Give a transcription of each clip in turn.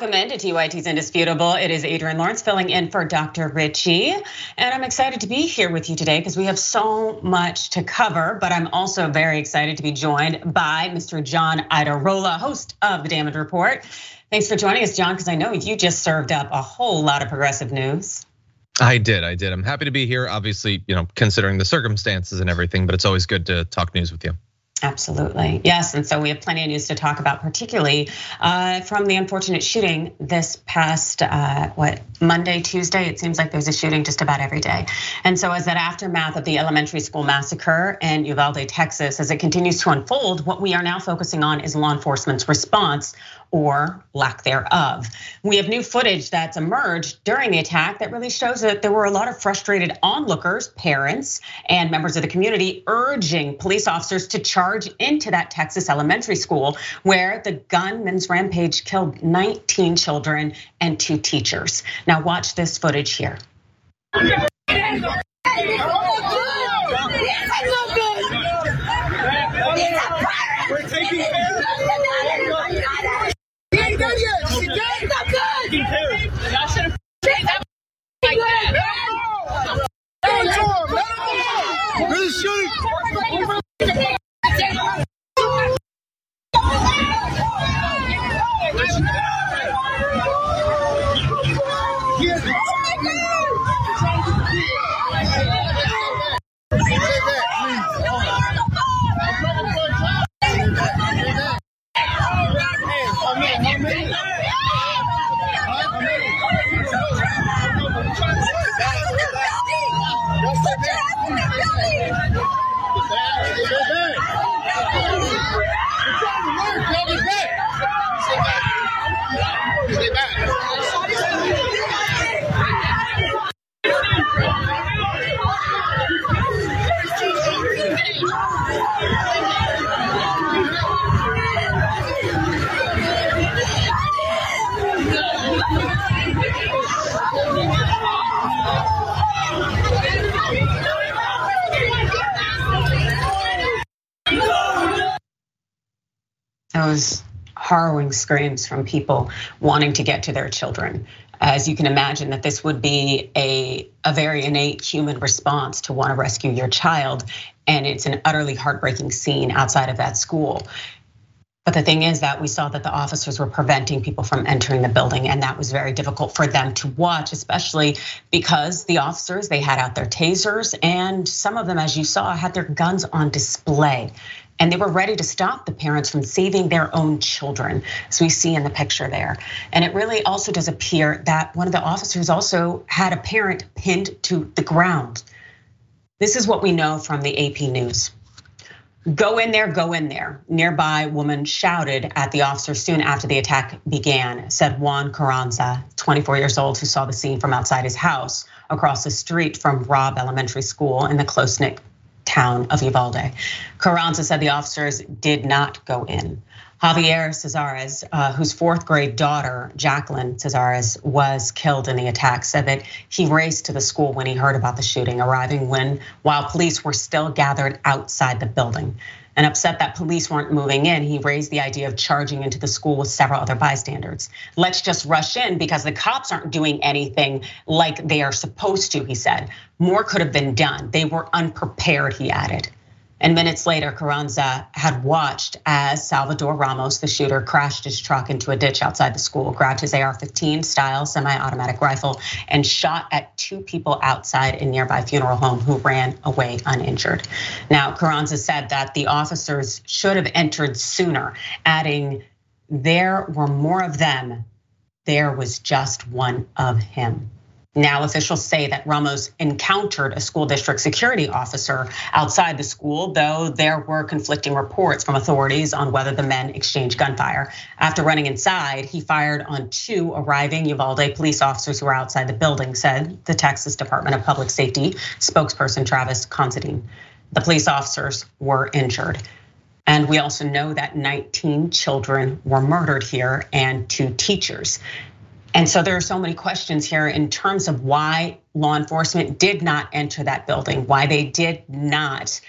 Welcome into TYT's Indisputable. It is Adrienne Lawrence filling in for Dr. Richey. And I'm excited to be here with you today because we have so much to cover. But I'm also very excited to be joined by Mr. John Iadarola, host of The Damage Report. Thanks for joining us, John, because I know you just served up a whole lot of progressive news. I did, I did. I'm happy to be here. Obviously, you know, considering the circumstances and everything, but it's always good to talk news with you. Absolutely. Yes. And so we have plenty of news to talk about, particularly uh, from the unfortunate shooting this past, uh, what, Monday, Tuesday. It seems like there's a shooting just about every day. And so, as that aftermath of the elementary school massacre in Uvalde, Texas, as it continues to unfold, what we are now focusing on is law enforcement's response or lack thereof. We have new footage that's emerged during the attack that really shows that there were a lot of frustrated onlookers, parents, and members of the community urging police officers to charge into that Texas elementary school where the gunman's rampage killed 19 children and two teachers. Now, watch this footage here. Get out of It's not good. Those harrowing screams from people wanting to get to their children. As you can imagine, that this would be a, a very innate human response to want to rescue your child. And it's an utterly heartbreaking scene outside of that school. But the thing is that we saw that the officers were preventing people from entering the building, and that was very difficult for them to watch, especially because the officers they had out their tasers, and some of them, as you saw, had their guns on display. And they were ready to stop the parents from saving their own children, as we see in the picture there. And it really also does appear that one of the officers also had a parent pinned to the ground. This is what we know from the AP News. Go in there, go in there. Nearby woman shouted at the officer soon after the attack began, said Juan Carranza, 24 years old, who saw the scene from outside his house across the street from Robb Elementary School in the close knit town of Uvalde. Carranza said the officers did not go in. Javier Cazares, uh, whose fourth grade daughter, Jacqueline Cazares, was killed in the attack, said that he raced to the school when he heard about the shooting, arriving when while police were still gathered outside the building. And upset that police weren't moving in, he raised the idea of charging into the school with several other bystanders. Let's just rush in because the cops aren't doing anything like they are supposed to, he said. More could have been done. They were unprepared, he added. And minutes later, Carranza had watched as Salvador Ramos, the shooter, crashed his truck into a ditch outside the school, grabbed his AR 15 style semi automatic rifle, and shot at two people outside a nearby funeral home who ran away uninjured. Now, Carranza said that the officers should have entered sooner, adding, There were more of them, there was just one of him. Now, officials say that Ramos encountered a school district security officer outside the school, though there were conflicting reports from authorities on whether the men exchanged gunfire. After running inside, he fired on two arriving Uvalde police officers who were outside the building, said the Texas Department of Public Safety spokesperson Travis Considine. The police officers were injured. And we also know that 19 children were murdered here and two teachers. And so there are so many questions here in terms of why law enforcement did not enter that building, why they did not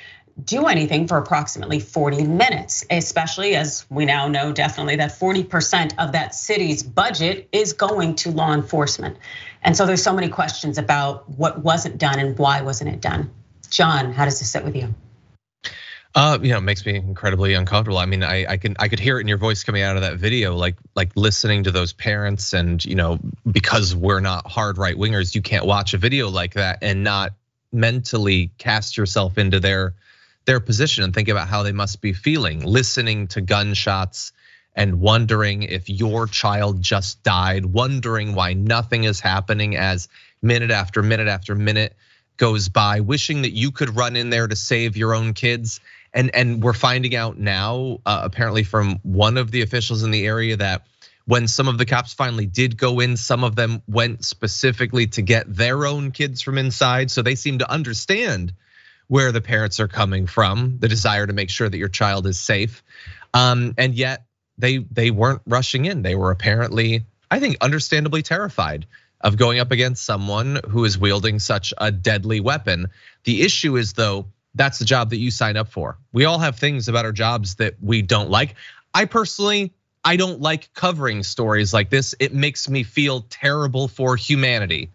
do anything for approximately 40 minutes, especially as we now know definitely that 40% of that city's budget is going to law enforcement. And so there's so many questions about what wasn't done and why wasn't it done. John, how does this sit with you? Uh, you know, it makes me incredibly uncomfortable. I mean, I, I can I could hear it in your voice coming out of that video, like like listening to those parents, and you know, because we're not hard right wingers, you can't watch a video like that and not mentally cast yourself into their their position and think about how they must be feeling, listening to gunshots and wondering if your child just died, wondering why nothing is happening as minute after minute after minute goes by, wishing that you could run in there to save your own kids and and we're finding out now, uh, apparently from one of the officials in the area that when some of the cops finally did go in, some of them went specifically to get their own kids from inside. So they seem to understand where the parents are coming from, the desire to make sure that your child is safe. Um, and yet they they weren't rushing in. They were apparently, I think, understandably terrified of going up against someone who is wielding such a deadly weapon. The issue is though that's the job that you sign up for. We all have things about our jobs that we don't like. I personally, I don't like covering stories like this. It makes me feel terrible for humanity.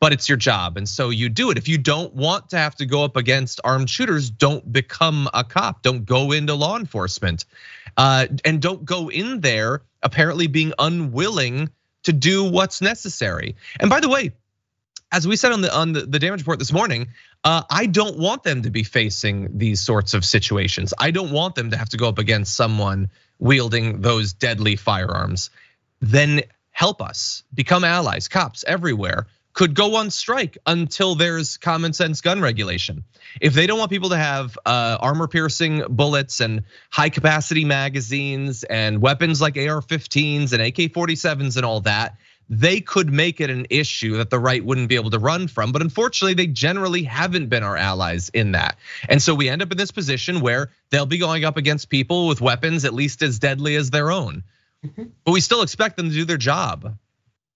But it's your job, and so you do it. If you don't want to have to go up against armed shooters, don't become a cop. Don't go into law enforcement, uh, and don't go in there apparently being unwilling to do what's necessary. And by the way, as we said on the on the, the damage report this morning, uh, I don't want them to be facing these sorts of situations. I don't want them to have to go up against someone wielding those deadly firearms. Then help us become allies. Cops everywhere could go on strike until there's common sense gun regulation. If they don't want people to have uh, armor piercing bullets and high capacity magazines and weapons like AR 15s and AK 47s and all that, they could make it an issue that the right wouldn't be able to run from. But unfortunately, they generally haven't been our allies in that. And so we end up in this position where they'll be going up against people with weapons at least as deadly as their own. Mm-hmm. But we still expect them to do their job.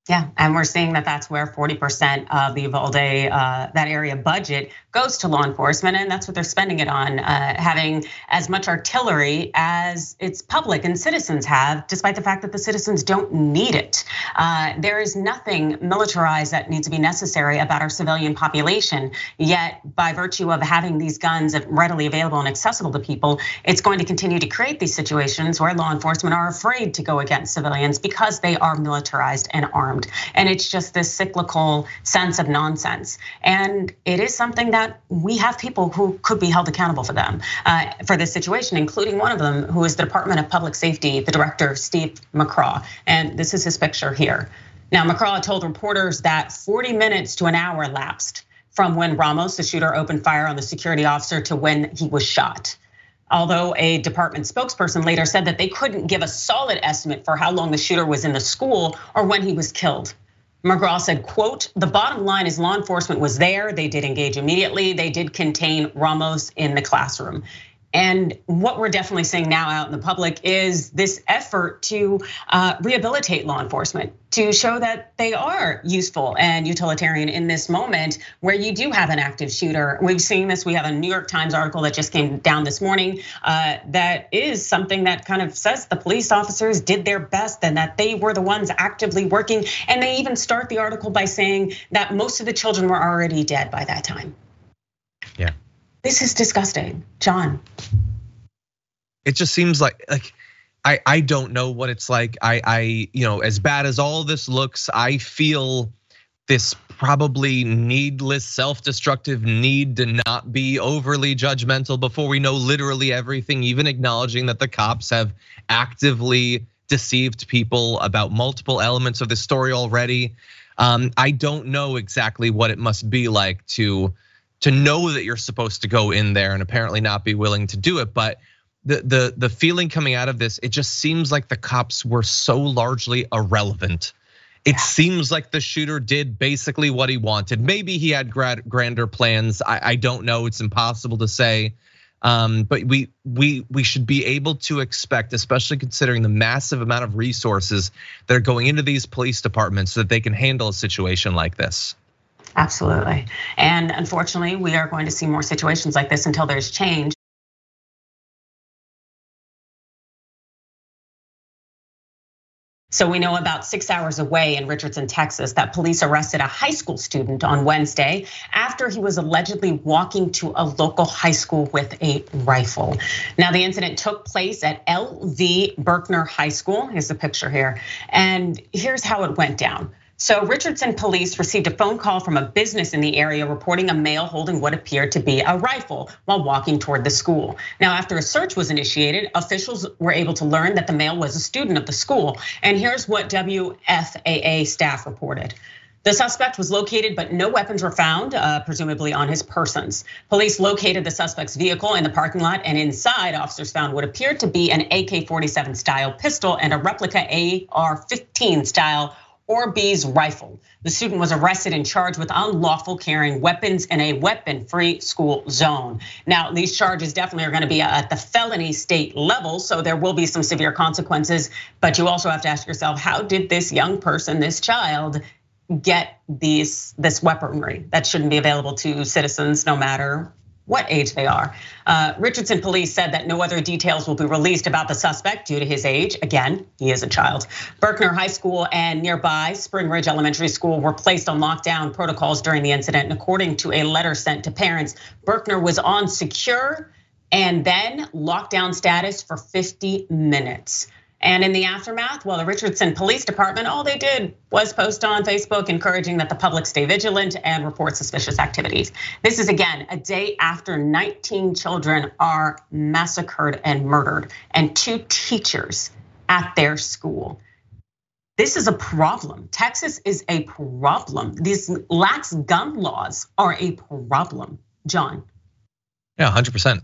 Yeah, and we're seeing that that's where 40% of the Uvalde, uh, that area budget goes to law enforcement, and that's what they're spending it on, uh, having as much artillery as its public and citizens have, despite the fact that the citizens don't need it. Uh, there is nothing militarized that needs to be necessary about our civilian population, yet by virtue of having these guns readily available and accessible to people, it's going to continue to create these situations where law enforcement are afraid to go against civilians because they are militarized and armed harmed. And it's just this cyclical sense of nonsense. And it is something that we have people who could be held accountable for them, uh, for this situation, including one of them who is the Department of Public Safety, the director, Steve McCraw. And this is his picture here. Now, McCraw told reporters that 40 minutes to an hour elapsed from when Ramos, the shooter, opened fire on the security officer to when he was shot. Although a department spokesperson later said that they couldn't give a solid estimate for how long the shooter was in the school or when he was killed. McCraw said, quote, the bottom line is law enforcement was there. They did engage immediately. They did contain Ramos in the classroom. And what we're definitely seeing now out in the public is this effort to uh, rehabilitate law enforcement, to show that they are useful and utilitarian in this moment where you do have an active shooter. We've seen this. We have a New York Times article that just came down this morning uh, that is something that kind of says the police officers did their best and that they were the ones actively working. And they even start the article by saying that most of the children were already dead by that time. Yeah. This is disgusting, John. It just seems like like I I don't know what it's like. I I you know as bad as all this looks, I feel this probably needless self-destructive need to not be overly judgmental before we know literally everything even acknowledging that the cops have actively deceived people about multiple elements of the story already um, i don't know exactly what it must be like to to know that you're supposed to go in there and apparently not be willing to do it. But the the the feeling coming out of this, it just seems like the cops were so largely irrelevant. It seems like the shooter did basically what he wanted. Maybe he had grander plans. I, I don't know. It's impossible to say. Um, but we we we should be able to expect, especially considering the massive amount of resources that are going into these police departments, so that they can handle a situation like this. Absolutely. And unfortunately, we are going to see more situations like this until there's change. So we know about six hours away in Richardson, Texas, that police arrested a high school student on Wednesday after he was allegedly walking to a local high school with a rifle. Now, the incident took place at L.V. Berkner High School. Here's the picture here. And here's how it went down. So Richardson police received a phone call from a business in the area reporting a male holding what appeared to be a rifle while walking toward the school. Now, after a search was initiated, officials were able to learn that the male was a student of the school. And here's what WFAA staff reported. The suspect was located, but no weapons were found, uh, presumably on his persons. Police located the suspect's vehicle in the parking lot, and inside, officers found what appeared to be an AK 47 style pistol and a replica AR 15 style or B's rifle. The student was arrested and charged with unlawful carrying weapons in a weapon-free school zone. Now, these charges definitely are going to be at the felony state level, so there will be some severe consequences. But you also have to ask yourself, how did this young person, this child, get these this weaponry that shouldn't be available to citizens no matter what age they are. Uh, Richardson police said that no other details will be released about the suspect due to his age. Again, he is a child. Berkner High School and nearby Spring Ridge Elementary School were placed on lockdown protocols during the incident. And according to a letter sent to parents, Berkner was on secure and then lockdown status for 50 minutes. And in the aftermath, well, the Richardson Police Department, all they did was post on Facebook encouraging that the public stay vigilant and report suspicious activities. This is again a day after 19 children are massacred and murdered, and two teachers at their school. This is a problem. Texas is a problem. These lax gun laws are a problem, John. Yeah, 100%.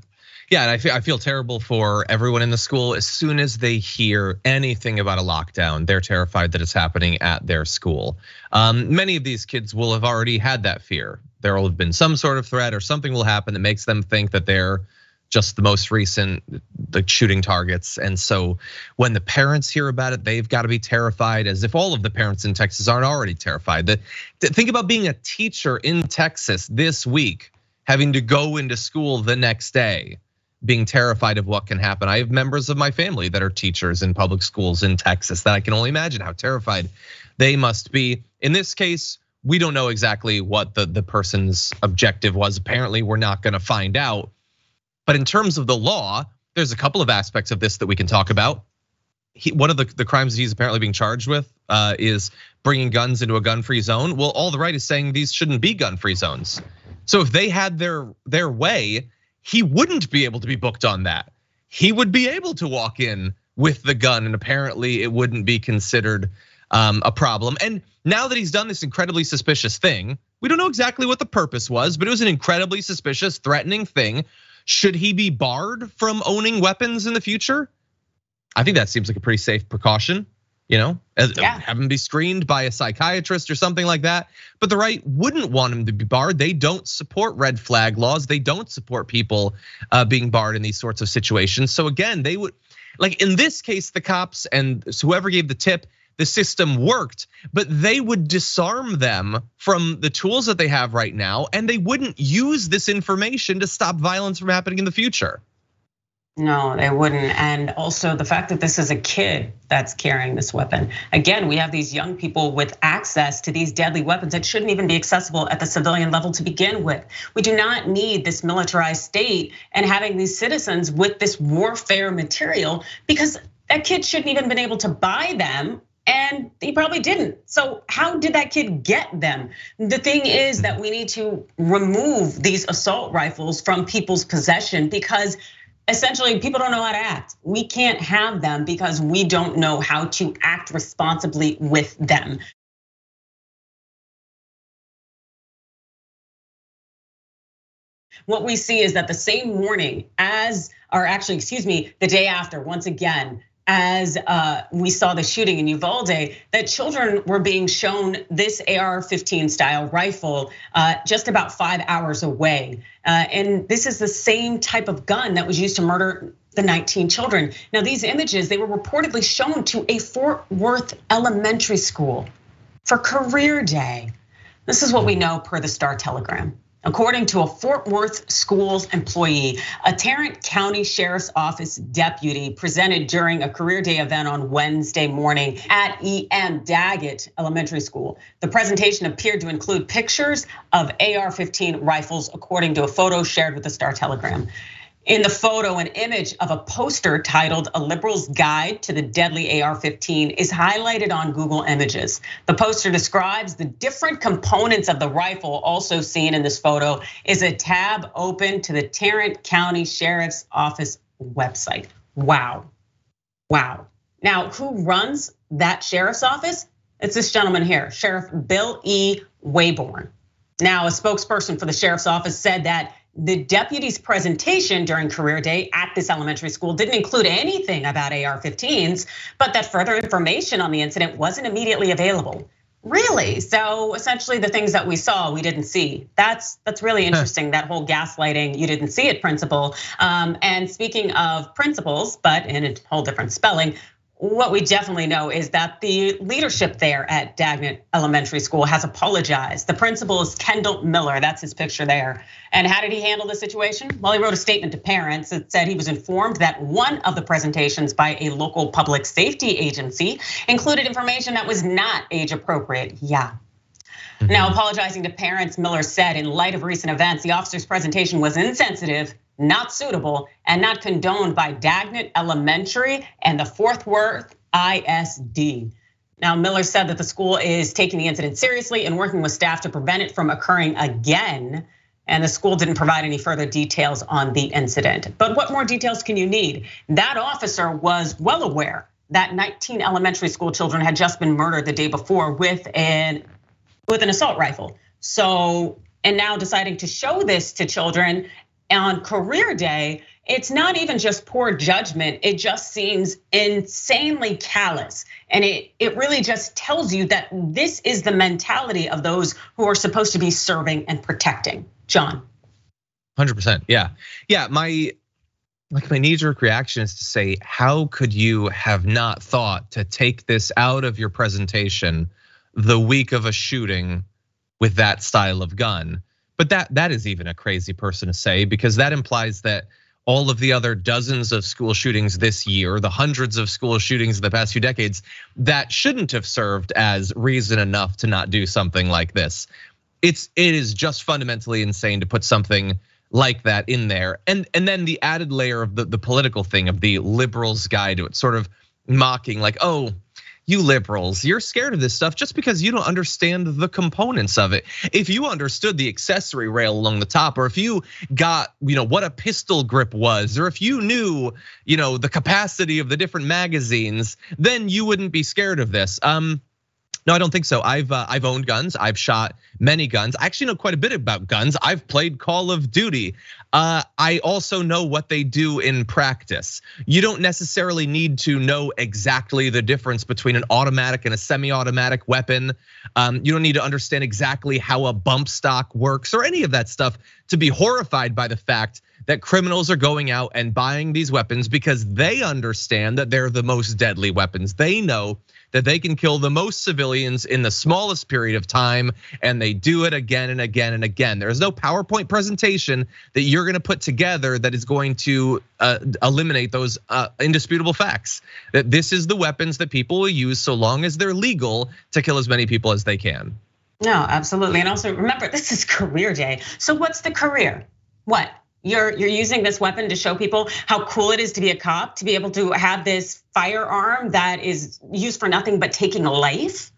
Yeah, and I feel I feel terrible for everyone in the school. As soon as they hear anything about a lockdown, they're terrified that it's happening at their school. Um, many of these kids will have already had that fear. There will have been some sort of threat or something will happen that makes them think that they're just the most recent the shooting targets and so when the parents hear about it they've got to be terrified as if all of the parents in Texas aren't already terrified that think about being a teacher in Texas this week having to go into school the next day being terrified of what can happen. I have members of my family that are teachers in public schools in Texas that I can only imagine how terrified they must be. In this case, we don't know exactly what the, the person's objective was. Apparently, we're not gonna find out. But in terms of the law, there's a couple of aspects of this that we can talk about. He, one of the, the crimes he's apparently being charged with uh, is bringing guns into a gun-free zone. Well, all the right is saying these shouldn't be gun-free zones. So if they had their their way, he wouldn't be able to be booked on that. He would be able to walk in with the gun, and apparently it wouldn't be considered um, a problem. And now that he's done this incredibly suspicious thing, we don't know exactly what the purpose was, but it was an incredibly suspicious, threatening thing. Should he be barred from owning weapons in the future? I think that seems like a pretty safe precaution you know, yeah. have him be screened by a psychiatrist or something like that. But the right wouldn't want him to be barred. They don't support red flag laws. They don't support people uh, being barred in these sorts of situations. So again, they would, like in this case, the cops and whoever gave the tip, the system worked, but they would disarm them from the tools that they have right now, and they wouldn't use this information to stop violence from happening in the future. No, they wouldn't. And also the fact that this is a kid that's carrying this weapon. Again, we have these young people with access to these deadly weapons that shouldn't even be accessible at the civilian level to begin with. We do not need this militarized state and having these citizens with this warfare material because that kid shouldn't even been able to buy them and he probably didn't. So how did that kid get them? The thing is that we need to remove these assault rifles from people's possession because essentially people don't know how to act. We can't have them because we don't know how to act responsibly with them. What we see is that the same morning as, or actually, excuse me, the day after, once again, as uh, we saw the shooting in Uvalde, that children were being shown this AR-15 style rifle uh, just about five hours away. Uh, and this is the same type of gun that was used to murder the 19 children. Now, these images, they were reportedly shown to a Fort Worth elementary school for career day. This is what we know per the Star Telegram. According to a Fort Worth schools employee, a Tarrant County Sheriff's Office deputy presented during a career day event on Wednesday morning at EM Daggett Elementary School. The presentation appeared to include pictures of AR 15 rifles, according to a photo shared with the Star Telegram. In the photo, an image of a poster titled A Liberal's Guide to the Deadly AR 15 is highlighted on Google Images. The poster describes the different components of the rifle. Also seen in this photo is a tab open to the Tarrant County Sheriff's Office website. Wow. Wow. Now, who runs that sheriff's office? It's this gentleman here, Sheriff Bill E. Waybourn. Now, a spokesperson for the sheriff's office said that the deputy's presentation during career day at this elementary school didn't include anything about AR 15s, but that further information on the incident wasn't immediately available. Really? So essentially the things that we saw, we didn't see. That's that's really interesting, that whole gaslighting, you didn't see it principle. Um, and speaking of principles, but in a whole different spelling, what we definitely know is that the leadership there at Daggett Elementary School has apologized. The principal is Kendall Miller, that's his picture there. And how did he handle the situation? Well, he wrote a statement to parents that said he was informed that one of the presentations by a local public safety agency included information that was not age appropriate. Yeah, now, mm-hmm. apologizing to parents, Miller said, in light of recent events, the officer's presentation was insensitive not suitable, and not condoned by Daggett Elementary and the Fort Worth ISD. Now, Miller said that the school is taking the incident seriously and working with staff to prevent it from occurring again. And the school didn't provide any further details on the incident. But what more details can you need? That officer was well aware that 19 elementary school children had just been murdered the day before with an with an assault rifle. So, and now deciding to show this to children on career day, it's not even just poor judgment, it just seems insanely callous. And it, it really just tells you that this is the mentality of those who are supposed to be serving and protecting. John. 100%. Yeah. Yeah. My, like my knee jerk reaction is to say, how could you have not thought to take this out of your presentation the week of a shooting with that style of gun? But that that is even a crazy person to say because that implies that all of the other dozens of school shootings this year, the hundreds of school shootings in the past few decades, that shouldn't have served as reason enough to not do something like this. It's it is just fundamentally insane to put something like that in there. And and then the added layer of the, the political thing of the liberals guide to it, sort of mocking, like, oh, you liberals, you're scared of this stuff just because you don't understand the components of it. If you understood the accessory rail along the top, or if you got, you know, what a pistol grip was, or if you knew, you know, the capacity of the different magazines, then you wouldn't be scared of this. Um, no, I don't think so. I've uh, I've owned guns. I've shot many guns. I actually know quite a bit about guns. I've played Call of Duty. Uh, I also know what they do in practice. You don't necessarily need to know exactly the difference between an automatic and a semi-automatic weapon. Um, you don't need to understand exactly how a bump stock works or any of that stuff to be horrified by the fact that criminals are going out and buying these weapons because they understand that they're the most deadly weapons. They know that they can kill the most civilians in the smallest period of time, and they do it again and again and again. There's no PowerPoint presentation that you're gonna put together that is going to uh, eliminate those uh, indisputable facts. That this is the weapons that people will use so long as they're legal to kill as many people as they can. No, absolutely. And also remember, this is career day. So what's the career? What? You're you're using this weapon to show people how cool it is to be a cop, to be able to have this firearm that is used for nothing but taking a life.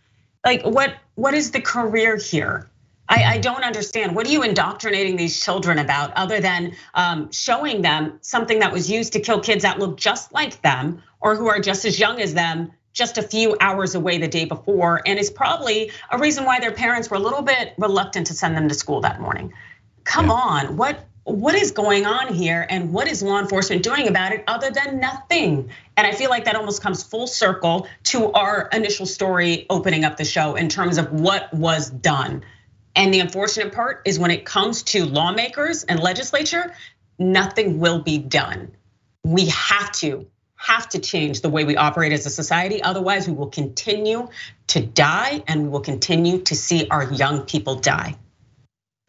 Like what what is the career here? I, I don't understand. What are you indoctrinating these children about other than um, showing them something that was used to kill kids that look just like them or who are just as young as them just a few hours away the day before and is probably a reason why their parents were a little bit reluctant to send them to school that morning. Come yeah. on, what what is going on here and what is law enforcement doing about it other than nothing? And I feel like that almost comes full circle to our initial story opening up the show in terms of what was done. And the unfortunate part is when it comes to lawmakers and legislature, nothing will be done. We have to have to change the way we operate as a society. Otherwise, we will continue to die and we will continue to see our young people die.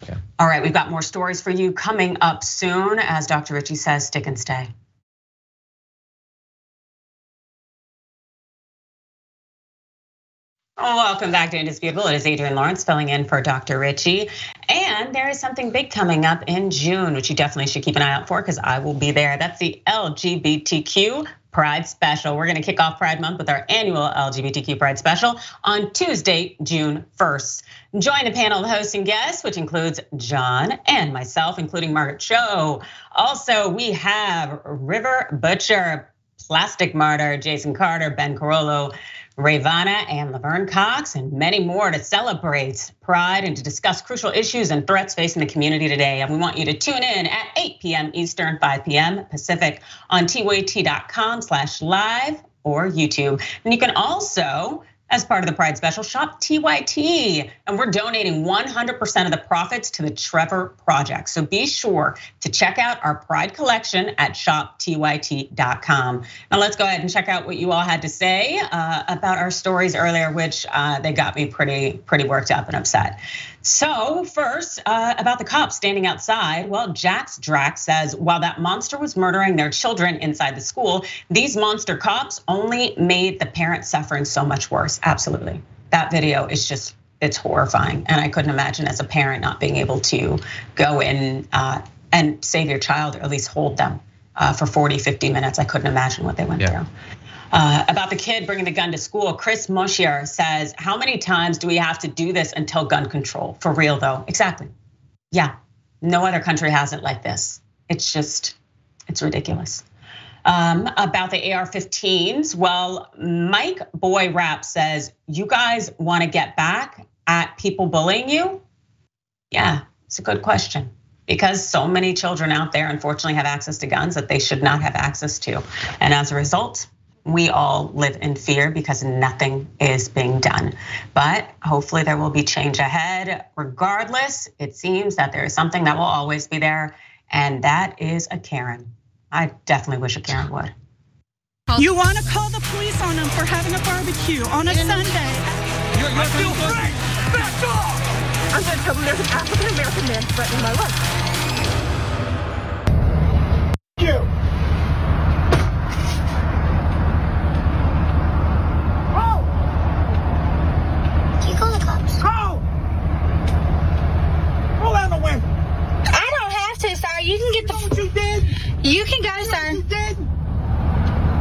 Yeah. All right, we've got more stories for you coming up soon. As Dr. Richey says, stick and stay. Oh, welcome back to Indisputable. It is Adrienne Lawrence filling in for Dr. Richey. And there is something big coming up in June, which you definitely should keep an eye out for because I will be there. That's the LGBTQ Pride Special. We're gonna kick off Pride Month with our annual LGBTQ Pride Special on Tuesday, June 1st. Join the panel of hosts and guests, which includes John and myself, including Margaret Cho. Also, we have River Butcher, Plastic Martyr, Jason Carter, Ben Carollo, Ravenna and Laverne Cox, and many more to celebrate Pride and to discuss crucial issues and threats facing the community today. And we want you to tune in at 8 p.m. Eastern, 5 p.m. Pacific on tyt.com slash live or YouTube. And you can also as part of the Pride Special, shop TYT. And we're donating 100% of the profits to the Trevor Project. So be sure to check out our Pride collection at shoptyt.com. Now let's go ahead and check out what you all had to say uh, about our stories earlier, which uh, they got me pretty, pretty worked up and upset. So first, uh, about the cops standing outside. Well, Jax Drax says while that monster was murdering their children inside the school, these monster cops only made the parents suffering so much worse. Absolutely, that video is just it's horrifying, and I couldn't imagine as a parent not being able to go in uh, and save your child or at least hold them uh, for 40, 50 minutes. I couldn't imagine what they went yeah. through. Uh, about the kid bringing the gun to school, Chris Moshier says, How many times do we have to do this until gun control? For real, though. Exactly. Yeah. No other country has it like this. It's just, it's ridiculous. Um, about the AR 15s, well, Mike Boy Rap says, You guys want to get back at people bullying you? Yeah, it's a good question because so many children out there unfortunately have access to guns that they should not have access to. And as a result, we all live in fear because nothing is being done. But hopefully there will be change ahead. Regardless, it seems that there is something that will always be there, and that is a Karen. I definitely wish a Karen would. You want to call the police on them for having a barbecue on a Sunday? You're, you're still free! Back off! I'm going to tell them there's an African American man threatening my life. You can go, sir. You did?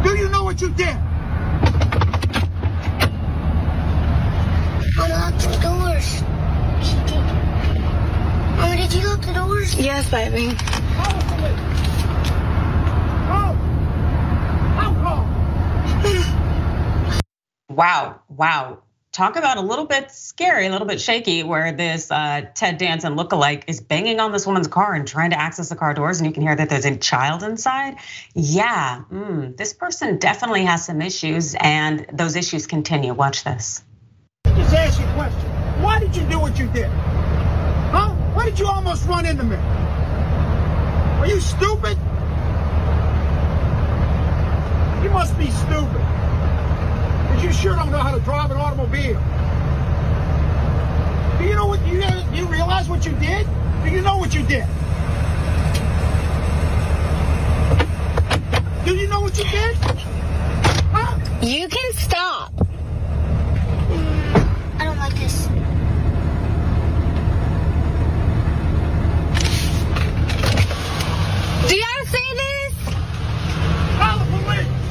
Do you know what you did? Unlock the doors. She did. Mama, did you lock the doors? Yes, baby. Wow, talk about a little bit scary, a little bit shaky, where this uh, Ted Danson lookalike is banging on this woman's car and trying to access the car doors, and you can hear that there's a child inside. Yeah, mm, this person definitely has some issues, and those issues continue. Watch this. Just ask you a question. Why did you do what you did? Huh? Why did you almost run into me? Are you stupid? You must be stupid you sure don't know how to drive an automobile. Do you know what you you realize what you did? Do you know what you did? Do you know what you did? Huh? You can stop. I don't like this. Do y'all see this? Call the police.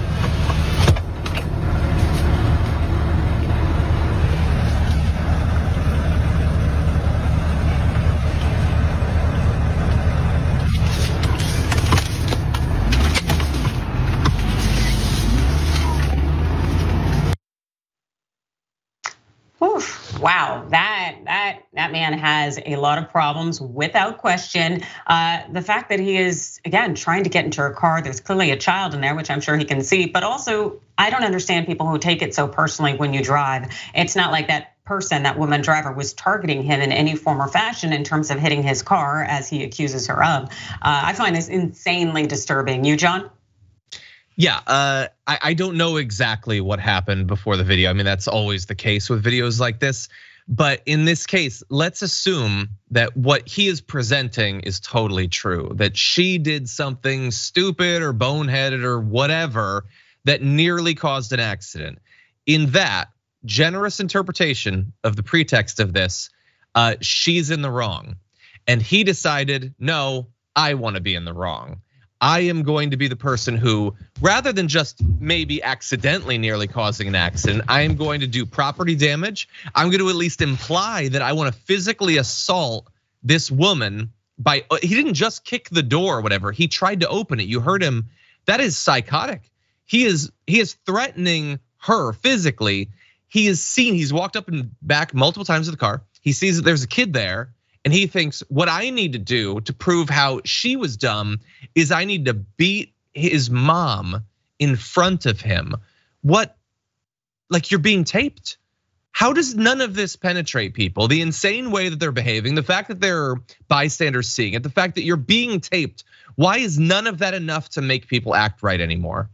wow, that that man has a lot of problems without question. Uh, the fact that he is again trying to get into her car, there's clearly a child in there, which I'm sure he can see. But also, I don't understand people who take it so personally when you drive. It's not like that person, that woman driver, was targeting him in any form or fashion in terms of hitting his car, as he accuses her of. Uh, I find this insanely disturbing. You, John? Yeah, uh, I, I don't know exactly what happened before the video. I mean, that's always the case with videos like this. But in this case, let's assume that what he is presenting is totally true, that she did something stupid or boneheaded or whatever that nearly caused an accident. In that generous interpretation of the pretext of this, uh, she's in the wrong. And he decided, no, I wanna be in the wrong. I am going to be the person who, rather than just maybe accidentally nearly causing an accident, I am going to do property damage. I'm going to at least imply that I want to physically assault this woman by, uh, he didn't just kick the door or whatever, he tried to open it. You heard him. That is psychotic. He is, he is threatening her physically. He is seen, he's walked up and back multiple times to the car. He sees that there's a kid there and he thinks what I need to do to prove how she was dumb is I need to beat his mom in front of him. What, like you're being taped? How does none of this penetrate people? The insane way that they're behaving, the fact that there are bystanders seeing it, the fact that you're being taped. Why is none of that enough to make people act right anymore?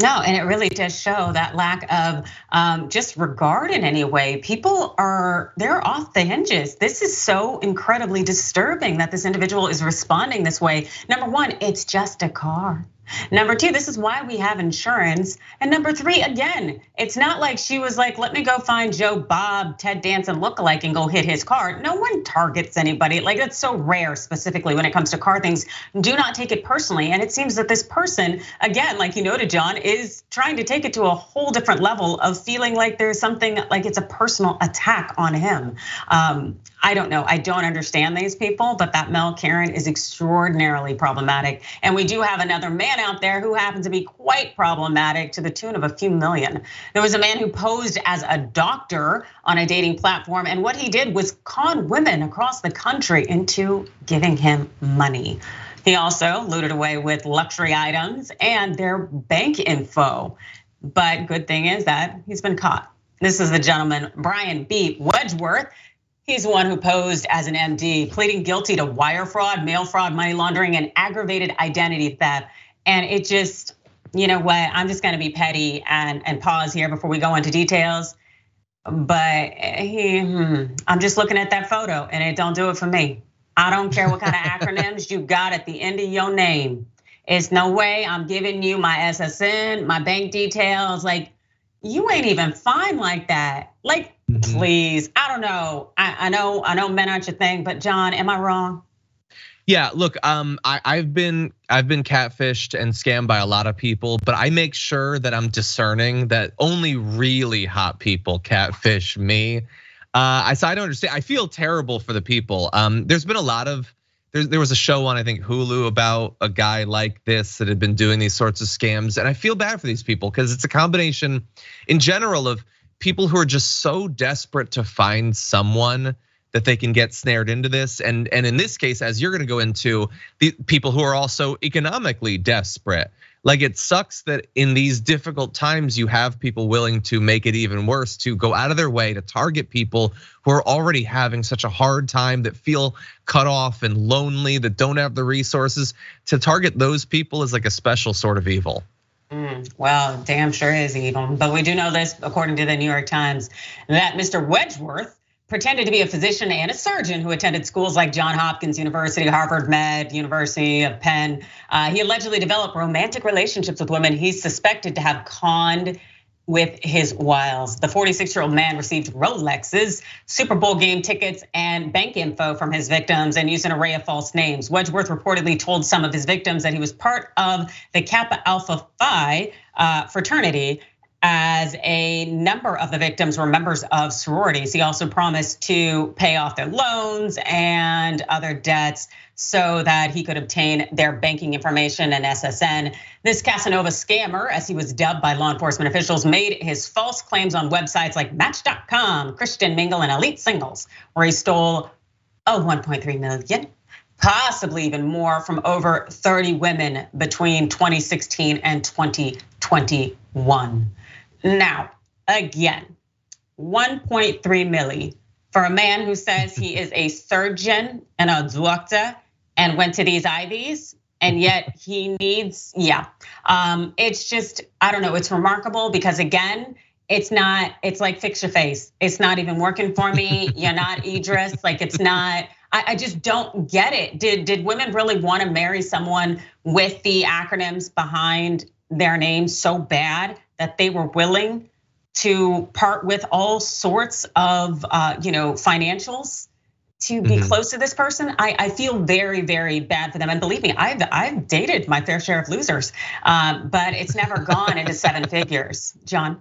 No, and it really does show that lack of um, just regard in any way. People are they're off the hinges. This is so incredibly disturbing that this individual is responding this way. Number one, it's just a car. Number two, this is why we have insurance. And number three, again, it's not like she was like, let me go find Joe Bob, Ted Danson lookalike and go hit his car. No one targets anybody. Like that's so rare, specifically when it comes to car things. Do not take it personally. And it seems that this person, again, like you noted, John, is trying to take it to a whole different level of feeling like there's something like it's a personal attack on him. Um, I don't know. I don't understand these people, but that Mel Karen is extraordinarily problematic. And we do have another man out there who happens to be quite problematic to the tune of a few million. There was a man who posed as a doctor on a dating platform, and what he did was con women across the country into giving him money. He also looted away with luxury items and their bank info. But good thing is that he's been caught. This is the gentleman, Brian B. Wedgeworth. He's one who posed as an MD, pleading guilty to wire fraud, mail fraud, money laundering, and aggravated identity theft. And it just, you know what, I'm just gonna be petty and, and pause here before we go into details. But he, hmm, I'm just looking at that photo and it don't do it for me. I don't care what kind of acronyms you got at the end of your name. It's no way I'm giving you my SSN, my bank details. Like, you ain't even fine like that. Like, Mm-hmm. Please, I don't know. I, I know, I know, men aren't your thing, but John, am I wrong? Yeah, look, um, I, have been I've been catfished and scammed by a lot of people, but I make sure that I'm discerning that only really hot people catfish me. Uh, I so I don't understand. I feel terrible for the people. Um, there's been a lot of there, there was a show on I think Hulu about a guy like this that had been doing these sorts of scams, and I feel bad for these people because it's a combination, in general, of people who are just so desperate to find someone that they can get snared into this. And and in this case as you're going to go into the people who are also economically desperate. Like it sucks that in these difficult times you have people willing to make it even worse to go out of their way to target people who are already having such a hard time that feel cut off and lonely that don't have the resources to target those people is like a special sort of evil Mm, well, damn sure is evil. But we do know this, according to the New York Times, that Mr. Wedgeworth pretended to be a physician and a surgeon who attended schools like Johns Hopkins University, Harvard Med, University of Penn. Uh, he allegedly developed romantic relationships with women he's suspected to have conned with his wiles. The 46 year old man received Rolexes, Super Bowl game tickets, and bank info from his victims and used an array of false names. Wedgeworth reportedly told some of his victims that he was part of the Kappa Alpha Phi uh, fraternity as a number of the victims were members of sororities. He also promised to pay off their loans and other debts so that he could obtain their banking information and SSN. This Casanova scammer, as he was dubbed by law enforcement officials, made his false claims on websites like Match.com, Christian Mingle, and Elite Singles, where he stole oh 1.3 million possibly even more from over 30 women between 2016 and 2021. Now, again, 1.3 milli for a man who says he is a surgeon and a doctor and went to these IVs, and yet he needs, yeah. Um, it's just, I don't know, it's remarkable because again, it's not, it's like fix your face. It's not even working for me. You're not Idris. Like it's not, I, I just don't get it. Did did women really want to marry someone with the acronyms behind their name so bad that they were willing to part with all sorts of you know financials to be mm-hmm. close to this person. I, I feel very very bad for them. And believe me i've i've dated my fair share of losers um, but it's never gone into seven figures. John?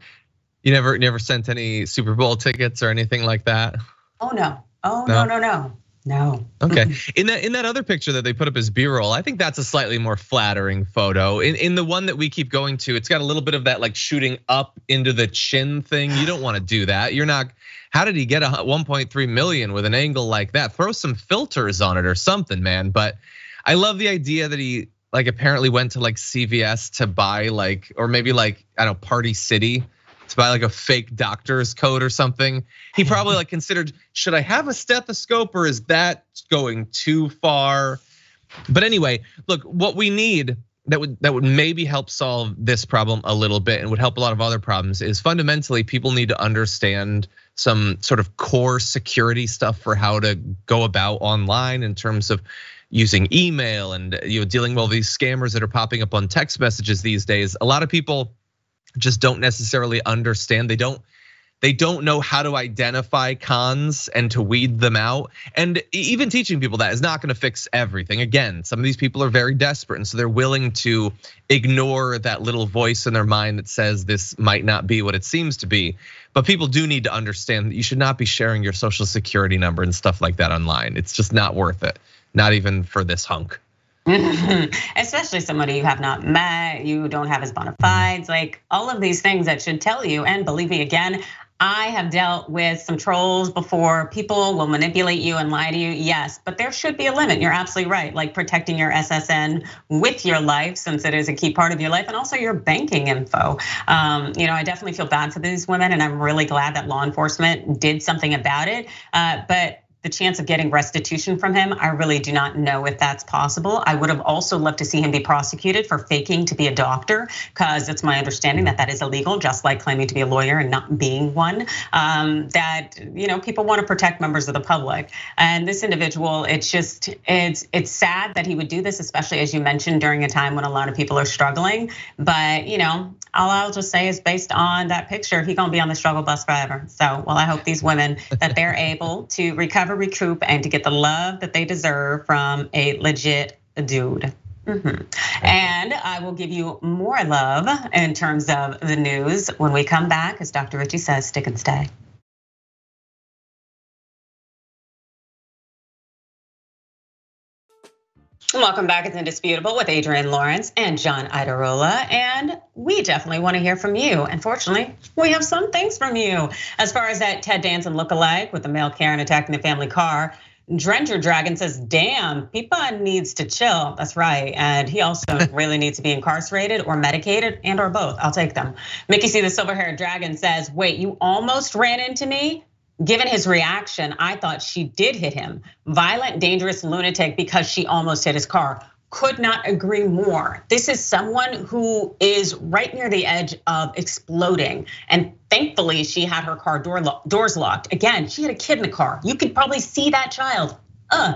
You never never sent any super bowl tickets or anything like that? Oh no. Oh no no? no, no. No. Okay. In that in that other picture that they put up as B-roll, I think that's a slightly more flattering photo. In in the one that we keep going to, it's got a little bit of that like shooting up into the chin thing. You don't want to do that. You're not how did he get a 1.3 million with an angle like that? Throw some filters on it or something, man. But I love the idea that he like apparently went to like CVS to buy like or maybe like I don't know Party City to buy like a fake doctor's coat or something. He probably like considered, should I have a stethoscope or is that going too far? But anyway, look, what we need that would that would maybe help solve this problem a little bit and would help a lot of other problems is fundamentally people need to understand some sort of core security stuff for how to go about online in terms of using email and you know dealing with all these scammers that are popping up on text messages these days. A lot of people just don't necessarily understand. They don't they don't know how to identify cons and to weed them out. And even teaching people that is not going to fix everything. Again, some of these people are very desperate. And so they're willing to ignore that little voice in their mind that says this might not be what it seems to be. But people do need to understand that you should not be sharing your social security number and stuff like that online. It's just not worth it, not even for this hunk. Especially somebody you have not met, you don't have his bona fides, like all of these things that should tell you. And believe me, again, I have dealt with some trolls before. People will manipulate you and lie to you, yes, but there should be a limit. You're absolutely right. Like protecting your SSN with your life, since it is a key part of your life, and also your banking info. Um, you know, I definitely feel bad for these women, and I'm really glad that law enforcement did something about it. Uh, but the chance of getting restitution from him, I really do not know if that's possible. I would have also loved to see him be prosecuted for faking to be a doctor, because it's my understanding that that is illegal, just like claiming to be a lawyer and not being one. Um, that you know people want to protect members of the public, and this individual, it's just it's it's sad that he would do this, especially as you mentioned during a time when a lot of people are struggling. But you know, all I'll just say is based on that picture, he's gonna be on the struggle bus forever. So, well, I hope these women that they're able to recover recoup and to get the love that they deserve from a legit dude. Mm-hmm. And I will give you more love in terms of the news when we come back, as Dr. Richey says, stick and stay. Welcome back. It's Indisputable with Adrienne Lawrence and John Iadarola. And we definitely want to hear from you. Unfortunately, we have some things from you. As far as that Ted Danson lookalike with the male Karen attacking the family car, Drenger Dragon says, damn, Pipa needs to chill. That's right. And he also really needs to be incarcerated or medicated and or both. I'll take them. Mickey C, the silver haired dragon says, wait, you almost ran into me? Given his reaction, I thought she did hit him. Violent, dangerous lunatic because she almost hit his car. Could not agree more. This is someone who is right near the edge of exploding. And thankfully, she had her car door lo- doors locked. Again, she had a kid in the car. You could probably see that child. Uh.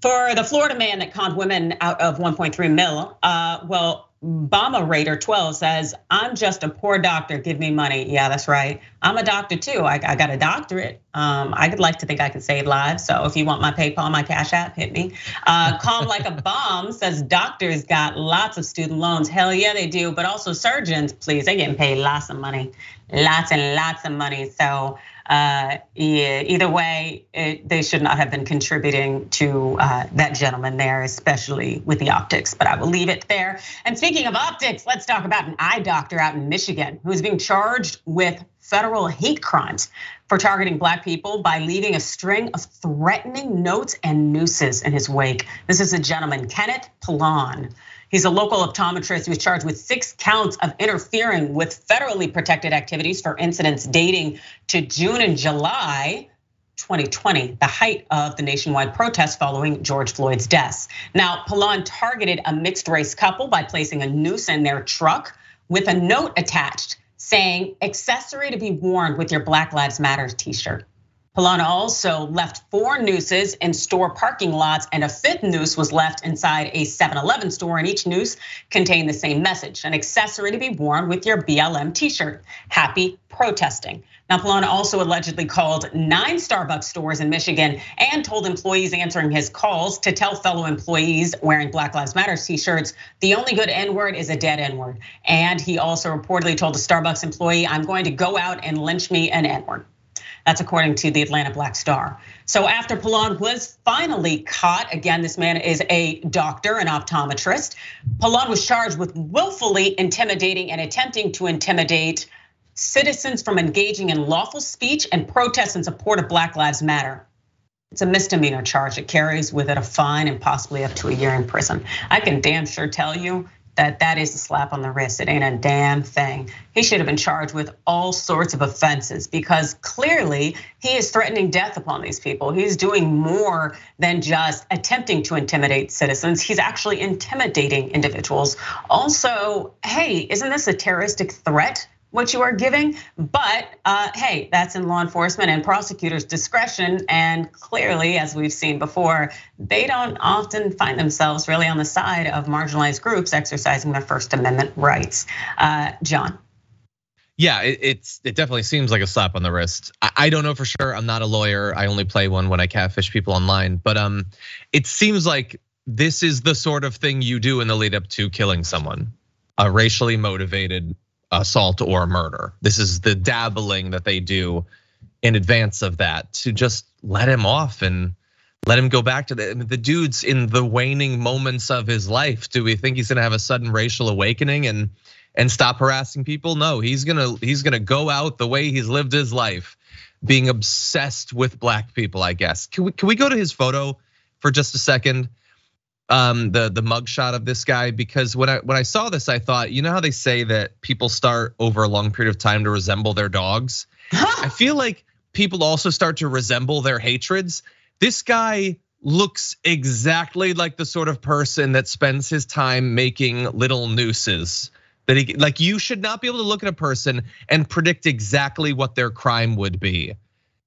For the Florida man that conned women out of 1.3 mil, uh, well, Bama Raider 12 says, I'm just a poor doctor, give me money. Yeah, that's right. I'm a doctor too. I, I got a doctorate. Um, I would like to think I can save lives. So if you want my PayPal, my Cash App, hit me. Uh, Calm like a bomb says doctors got lots of student loans. Hell yeah, they do. But also surgeons, please, they're getting paid lots of money, lots and lots of money. So uh, either way, it, they should not have been contributing to uh, that gentleman there, especially with the optics. But I will leave it there. And speaking of optics, let's talk about an eye doctor out in Michigan who is being charged with federal hate crimes for targeting black people by leaving a string of threatening notes and nooses in his wake. This is a gentleman, Kenneth Pilon. He's a local optometrist who was charged with six counts of interfering with federally protected activities for incidents dating to June and July 2020, the height of the nationwide protests following George Floyd's death. Now, Pilon targeted a mixed race couple by placing a noose in their truck with a note attached saying, accessory to be worn with your Black Lives Matter t shirt. Pilon also left four nooses in store parking lots, and a fifth noose was left inside a 7 Eleven store. And each noose contained the same message an accessory to be worn with your BLM t shirt. Happy protesting. Now, Pilon also allegedly called nine Starbucks stores in Michigan and told employees answering his calls to tell fellow employees wearing Black Lives Matter t-shirts, the only good N-word is a dead N-word. And he also reportedly told a Starbucks employee, I'm going to go out and lynch me an N-word. That's according to the Atlanta Black Star. So after Pilon was finally caught, again, this man is a doctor, an optometrist. Pilon was charged with willfully intimidating and attempting to intimidate citizens from engaging in lawful speech and protests in support of Black Lives Matter. It's a misdemeanor charge. It carries with it a fine and possibly up to a year in prison. I can damn sure tell you that that is a slap on the wrist. It ain't a damn thing. He should have been charged with all sorts of offenses because clearly he is threatening death upon these people. He's doing more than just attempting to intimidate citizens. He's actually intimidating individuals. Also, hey, isn't this a terroristic threat? What you are giving. But hey, that's in law enforcement and prosecutors' discretion. And clearly, as we've seen before, they don't often find themselves really on the side of marginalized groups exercising their First Amendment rights. John. Yeah, it's it definitely seems like a slap on the wrist. I don't know for sure. I'm not a lawyer. I only play one when I catfish people online. But um, it seems like this is the sort of thing you do in the lead up to killing someone, a racially motivated assault or murder. This is the dabbling that they do in advance of that to just let him off and let him go back to the the dude's in the waning moments of his life. Do we think he's gonna have a sudden racial awakening and and stop harassing people? No, he's gonna he's gonna go out the way he's lived his life, being obsessed with black people. I guess. Can we can we go to his photo for just a second? Um, the the mugshot of this guy because when I when I saw this, I thought, you know how they say that people start over a long period of time to resemble their dogs. I feel like people also start to resemble their hatreds. This guy looks exactly like the sort of person that spends his time making little nooses. That he like you should not be able to look at a person and predict exactly what their crime would be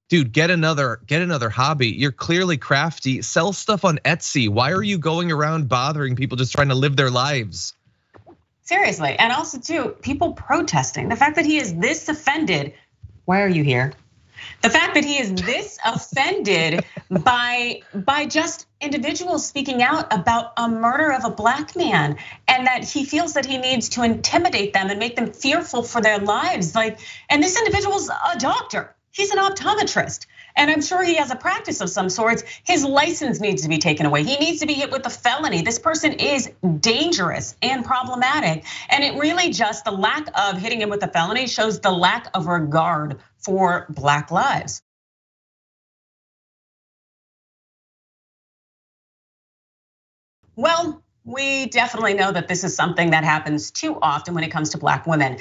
dude, get another get another hobby. You're clearly crafty. Sell stuff on Etsy. Why are you going around bothering people just trying to live their lives? Seriously, and also too, people protesting. The fact that he is this offended. Why are you here? The fact that he is this offended by by just individuals speaking out about a murder of a black man and that he feels that he needs to intimidate them and make them fearful for their lives like and this individual's a doctor He's an optometrist. And I'm sure he has a practice of some sorts. His license needs to be taken away. He needs to be hit with a felony. This person is dangerous and problematic. And it really just the lack of hitting him with a felony shows the lack of regard for Black lives. Well, we definitely know that this is something that happens too often when it comes to Black women.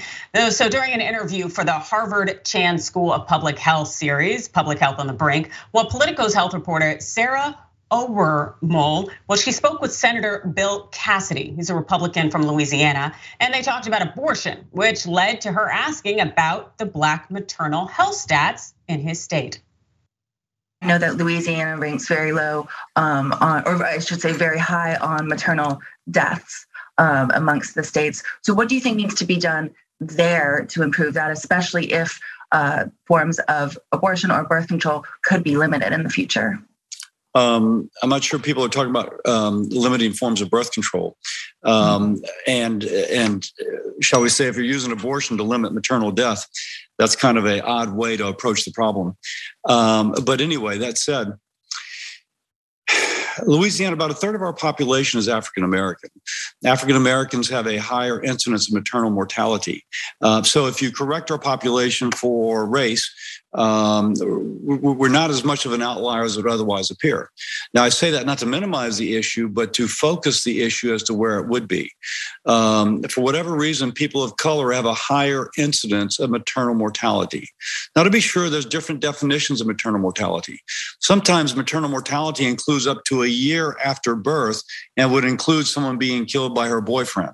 So during an interview for the Harvard Chan School of Public Health series, Public Health on the Brink, well, Politico's health reporter Sarah Owermohle, well, she spoke with Senator Bill Cassidy. He's a Republican from Louisiana, and they talked about abortion, which led to her asking about the Black maternal health stats in his state. I know that Louisiana ranks very low um, on, or I should say, very high on maternal deaths um, amongst the states. So, what do you think needs to be done there to improve that, especially if uh, forms of abortion or birth control could be limited in the future? Um, I'm not sure people are talking about um, limiting forms of birth control, um, and and shall we say, if you're using abortion to limit maternal death, that's kind of a odd way to approach the problem. Um, but anyway, that said, Louisiana, about a third of our population is African American. African Americans have a higher incidence of maternal mortality. Uh, so, if you correct our population for race, um, we're not as much of an outlier as would otherwise appear. Now, I say that not to minimize the issue, but to focus the issue as to where it would be. Um, for whatever reason, people of color have a higher incidence of maternal mortality. Now, to be sure, there's different definitions of maternal mortality. Sometimes maternal mortality includes up to a year after birth and would include someone being killed by her boyfriend.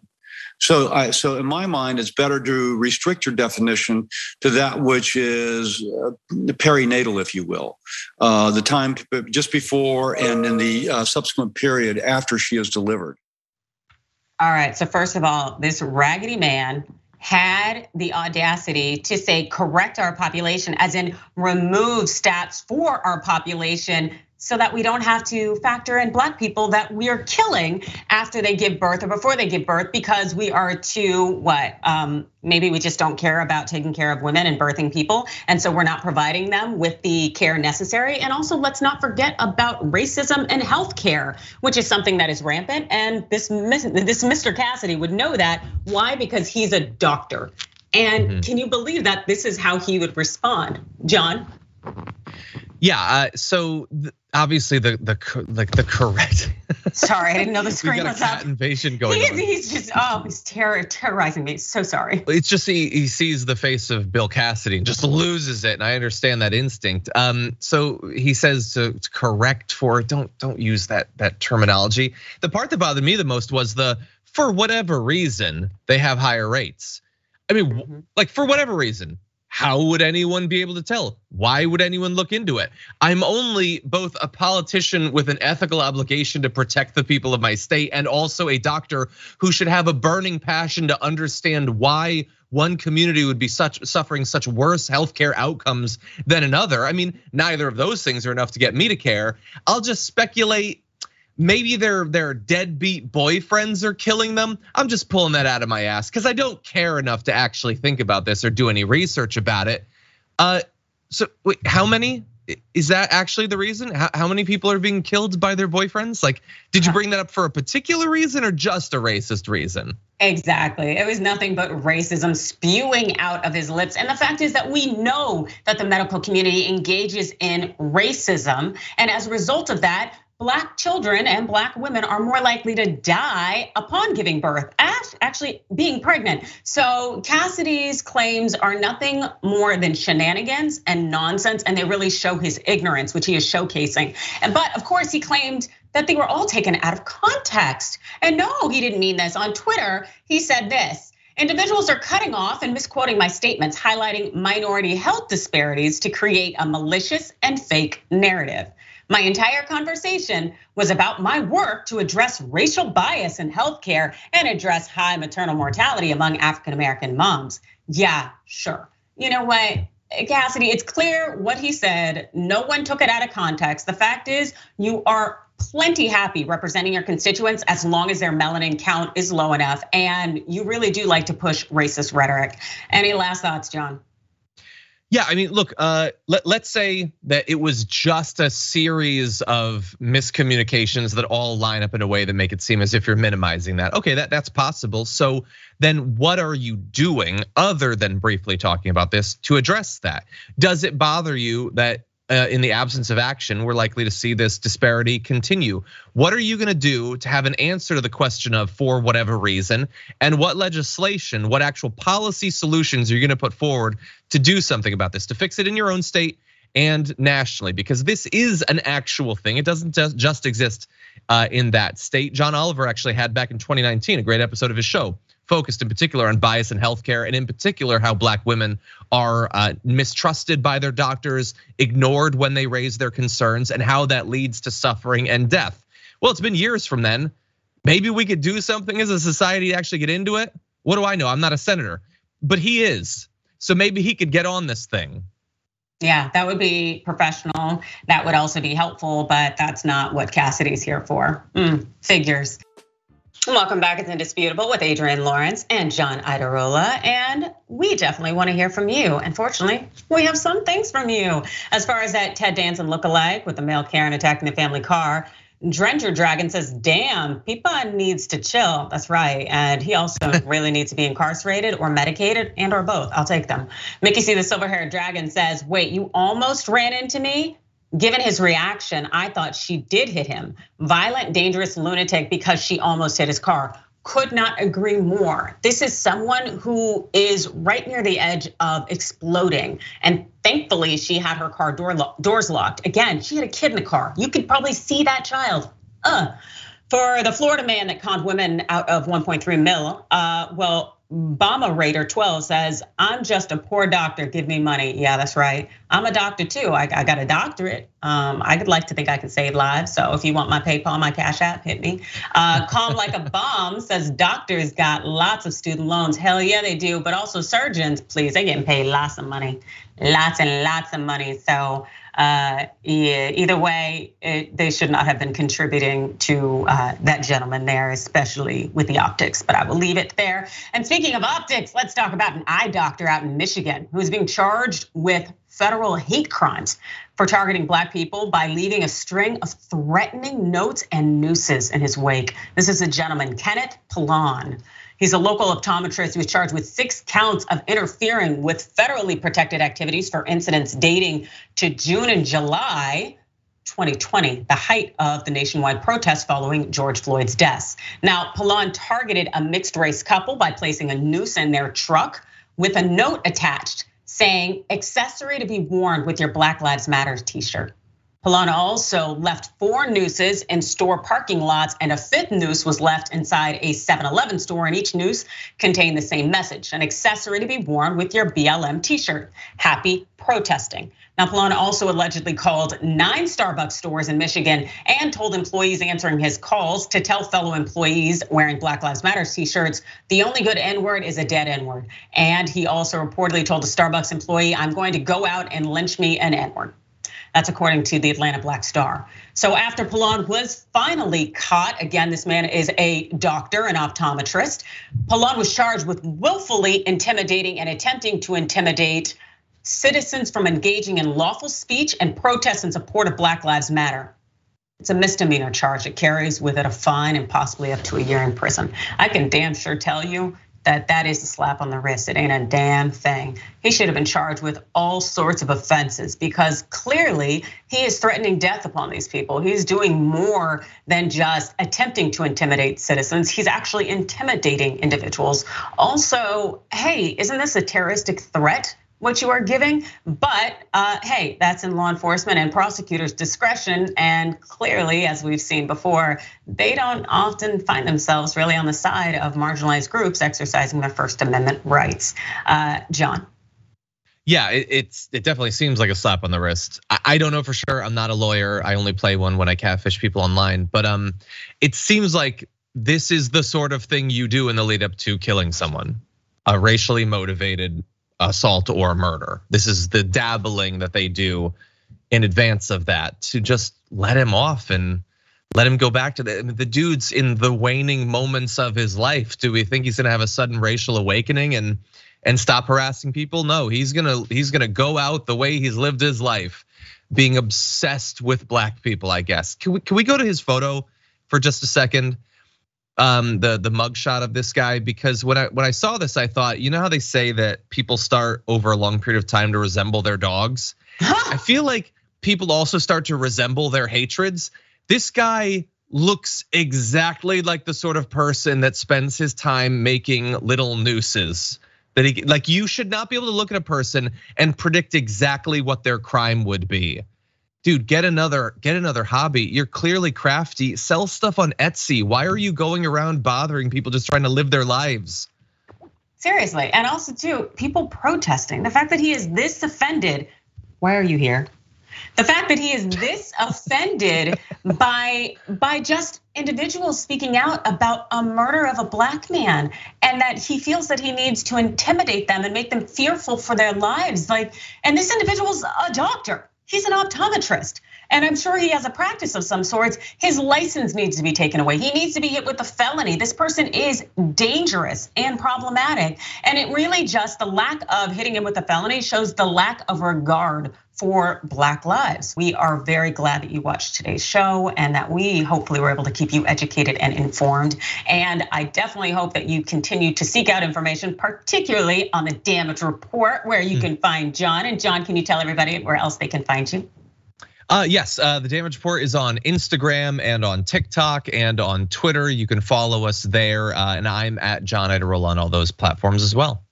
So, I, so in my mind, it's better to restrict your definition to that which is uh, perinatal, if you will, uh, the time just before and in the uh, subsequent period after she is delivered. All right. So first of all, this raggedy man had the audacity to say correct our population, as in remove stats for our population so that we don't have to factor in black people that we are killing after they give birth or before they give birth because we are too what um, maybe we just don't care about taking care of women and birthing people and so we're not providing them with the care necessary. And also let's not forget about racism and healthcare which is something that is rampant and this this Mr. Cassidy would know that. Why? Because he's a doctor. And mm-hmm. can you believe that this is how he would respond? John yeah, uh, so obviously the the like the correct. sorry, I didn't know the screen was up. invasion going he, on. He's just oh, he's terror, terrorizing me. So sorry. It's just he he sees the face of Bill Cassidy and just loses it, and I understand that instinct. Um, so he says to, to correct for don't don't use that that terminology. The part that bothered me the most was the for whatever reason they have higher rates. I mean, mm-hmm. like for whatever reason, how would anyone be able to tell? Why would anyone look into it? I'm only both a politician with an ethical obligation to protect the people of my state and also a doctor who should have a burning passion to understand why one community would be such suffering such worse healthcare outcomes than another. I mean, neither of those things are enough to get me to care. I'll just speculate maybe their their deadbeat boyfriends are killing them. I'm just pulling that out of my ass because I don't care enough to actually think about this or do any research about it. Uh, so wait, how many? Is that actually the reason? How, how many people are being killed by their boyfriends? Like, did you bring that up for a particular reason or just a racist reason? Exactly. It was nothing but racism spewing out of his lips. And the fact is that we know that the medical community engages in racism. And as a result of that, Black children and Black women are more likely to die upon giving birth, actually being pregnant. So Cassidy's claims are nothing more than shenanigans and nonsense, and they really show his ignorance, which he is showcasing. But of course, he claimed that they were all taken out of context. And no, he didn't mean this. On Twitter, he said this. Individuals are cutting off and misquoting my statements, highlighting minority health disparities to create a malicious and fake narrative. My entire conversation was about my work to address racial bias in healthcare and address high maternal mortality among African American moms. Yeah, sure. You know what? Cassidy, it's clear what he said. No one took it out of context. The fact is, you are plenty happy representing your constituents as long as their melanin count is low enough. And you really do like to push racist rhetoric. Any last thoughts, John? Yeah, I mean, look, uh, let, let's say that it was just a series of miscommunications that all line up in a way that make it seem as if you're minimizing that. Okay, that, that's possible. So then what are you doing other than briefly talking about this to address that? Does it bother you that uh, in the absence of action, we're likely to see this disparity continue. What are you going to do to have an answer to the question of for whatever reason, and what legislation, what actual policy solutions are you going to put forward to do something about this, to fix it in your own state and nationally? Because this is an actual thing. It doesn't just exist uh, in that state. John Oliver actually had back in 2019 a great episode of his show focused in particular on bias in healthcare, and in particular how black women are uh, mistrusted by their doctors, ignored when they raise their concerns, and how that leads to suffering and death. Well, it's been years from then. Maybe we could do something as a society to actually get into it. What do I know? I'm not a senator, but he is. So maybe he could get on this thing. Yeah, that would be professional. That would also be helpful, but that's not what Cassidy's here for. Mm, figures. Welcome back. It's Indisputable with Adrienne Lawrence and John Iadarola. And we definitely want to hear from you. Unfortunately, we have some things from you. As far as that Ted Danson lookalike with the male Karen attacking the family car, Drenger Dragon says, damn, Pipa needs to chill. That's right. And he also really needs to be incarcerated or medicated and or both. I'll take them. Mickey C, the silver haired dragon says, wait, you almost ran into me? Given his reaction, I thought she did hit him. Violent, dangerous lunatic because she almost hit his car could not agree more. This is someone who is right near the edge of exploding. And thankfully, she had her car door lo- doors locked. Again, she had a kid in the car. You could probably see that child. Uh. For the Florida man that conned women out of 1.3 mil, uh, well, Bama Raider 12 says, I'm just a poor doctor, give me money. Yeah, that's right. I'm a doctor too. I, I got a doctorate. Um, I would like to think I can save lives. So if you want my PayPal, my Cash App, hit me. Uh, Calm like a bomb says doctors got lots of student loans. Hell yeah, they do. But also surgeons, please, they getting paid lots of money, lots and lots of money. So uh, yeah, either way, it, they should not have been contributing to uh, that gentleman there, especially with the optics. But I will leave it there. And speaking of optics, let's talk about an eye doctor out in Michigan who's being charged with federal hate crimes for targeting black people by leaving a string of threatening notes and nooses in his wake. This is a gentleman, Kenneth Pilon. He's a local optometrist who was charged with six counts of interfering with federally protected activities for incidents dating to June and July 2020, the height of the nationwide protests following George Floyd's death. Now, Pilon targeted a mixed race couple by placing a noose in their truck with a note attached saying, accessory to be worn with your Black Lives Matter t shirt. Pilon also left four nooses in store parking lots, and a fifth noose was left inside a 7 Eleven store. And each noose contained the same message an accessory to be worn with your BLM t shirt. Happy protesting. Now, Pilon also allegedly called nine Starbucks stores in Michigan and told employees answering his calls to tell fellow employees wearing Black Lives Matter t shirts the only good N word is a dead N word. And he also reportedly told a Starbucks employee, I'm going to go out and lynch me an N word. That's according to the Atlanta Black Star. So after Pilon was finally caught, again, this man is a doctor, an optometrist. Pilon was charged with willfully intimidating and attempting to intimidate citizens from engaging in lawful speech and protests in support of Black Lives Matter. It's a misdemeanor charge. It carries with it a fine and possibly up to a year in prison. I can damn sure tell you that that is a slap on the wrist. It ain't a damn thing. He should have been charged with all sorts of offenses because clearly he is threatening death upon these people. He's doing more than just attempting to intimidate citizens. He's actually intimidating individuals. Also, hey, isn't this a terroristic threat? What you are giving. But uh, hey, that's in law enforcement and prosecutors' discretion. And clearly, as we've seen before, they don't often find themselves really on the side of marginalized groups exercising their First Amendment rights. Uh, John. Yeah, it's it definitely seems like a slap on the wrist. I don't know for sure. I'm not a lawyer. I only play one when I catfish people online. But um, it seems like this is the sort of thing you do in the lead up to killing someone, a racially motivated assault or murder. This is the dabbling that they do in advance of that to just let him off and let him go back to the the dude's in the waning moments of his life. Do we think he's gonna have a sudden racial awakening and and stop harassing people? No, he's gonna he's gonna go out the way he's lived his life, being obsessed with black people. I guess. Can we can we go to his photo for just a second? Um, the the mugshot of this guy because when I when I saw this, I thought, you know how they say that people start over a long period of time to resemble their dogs. I feel like people also start to resemble their hatreds. This guy looks exactly like the sort of person that spends his time making little nooses. That he like you should not be able to look at a person and predict exactly what their crime would be dude, get another get another hobby. You're clearly crafty. Sell stuff on Etsy. Why are you going around bothering people just trying to live their lives? Seriously. And also too, people protesting. The fact that he is this offended, why are you here? The fact that he is this offended by by just individuals speaking out about a murder of a black man and that he feels that he needs to intimidate them and make them fearful for their lives like and this individual's a doctor He's an optometrist. And I'm sure he has a practice of some sorts. His license needs to be taken away. He needs to be hit with a felony. This person is dangerous and problematic. And it really just, the lack of hitting him with a felony shows the lack of regard for Black Lives. We are very glad that you watched today's show and that we hopefully were able to keep you educated and informed. And I definitely hope that you continue to seek out information, particularly on the damage report, where you hmm. can find John. And John, can you tell everybody where else they can find you? Uh, yes, uh, the Damage Report is on Instagram and on TikTok and on Twitter. You can follow us there, uh, and I'm at John Iadarola on all those platforms as well.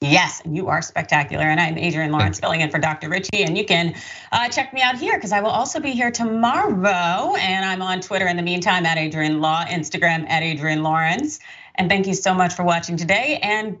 Yes, and you are spectacular. And I'm Adrienne Lawrence filling in for Dr. Richey. And you can uh, check me out here because I will also be here tomorrow. And I'm on Twitter in the meantime at Adrienne Law, Instagram at Adrienne Lawrence. And thank you so much for watching today. And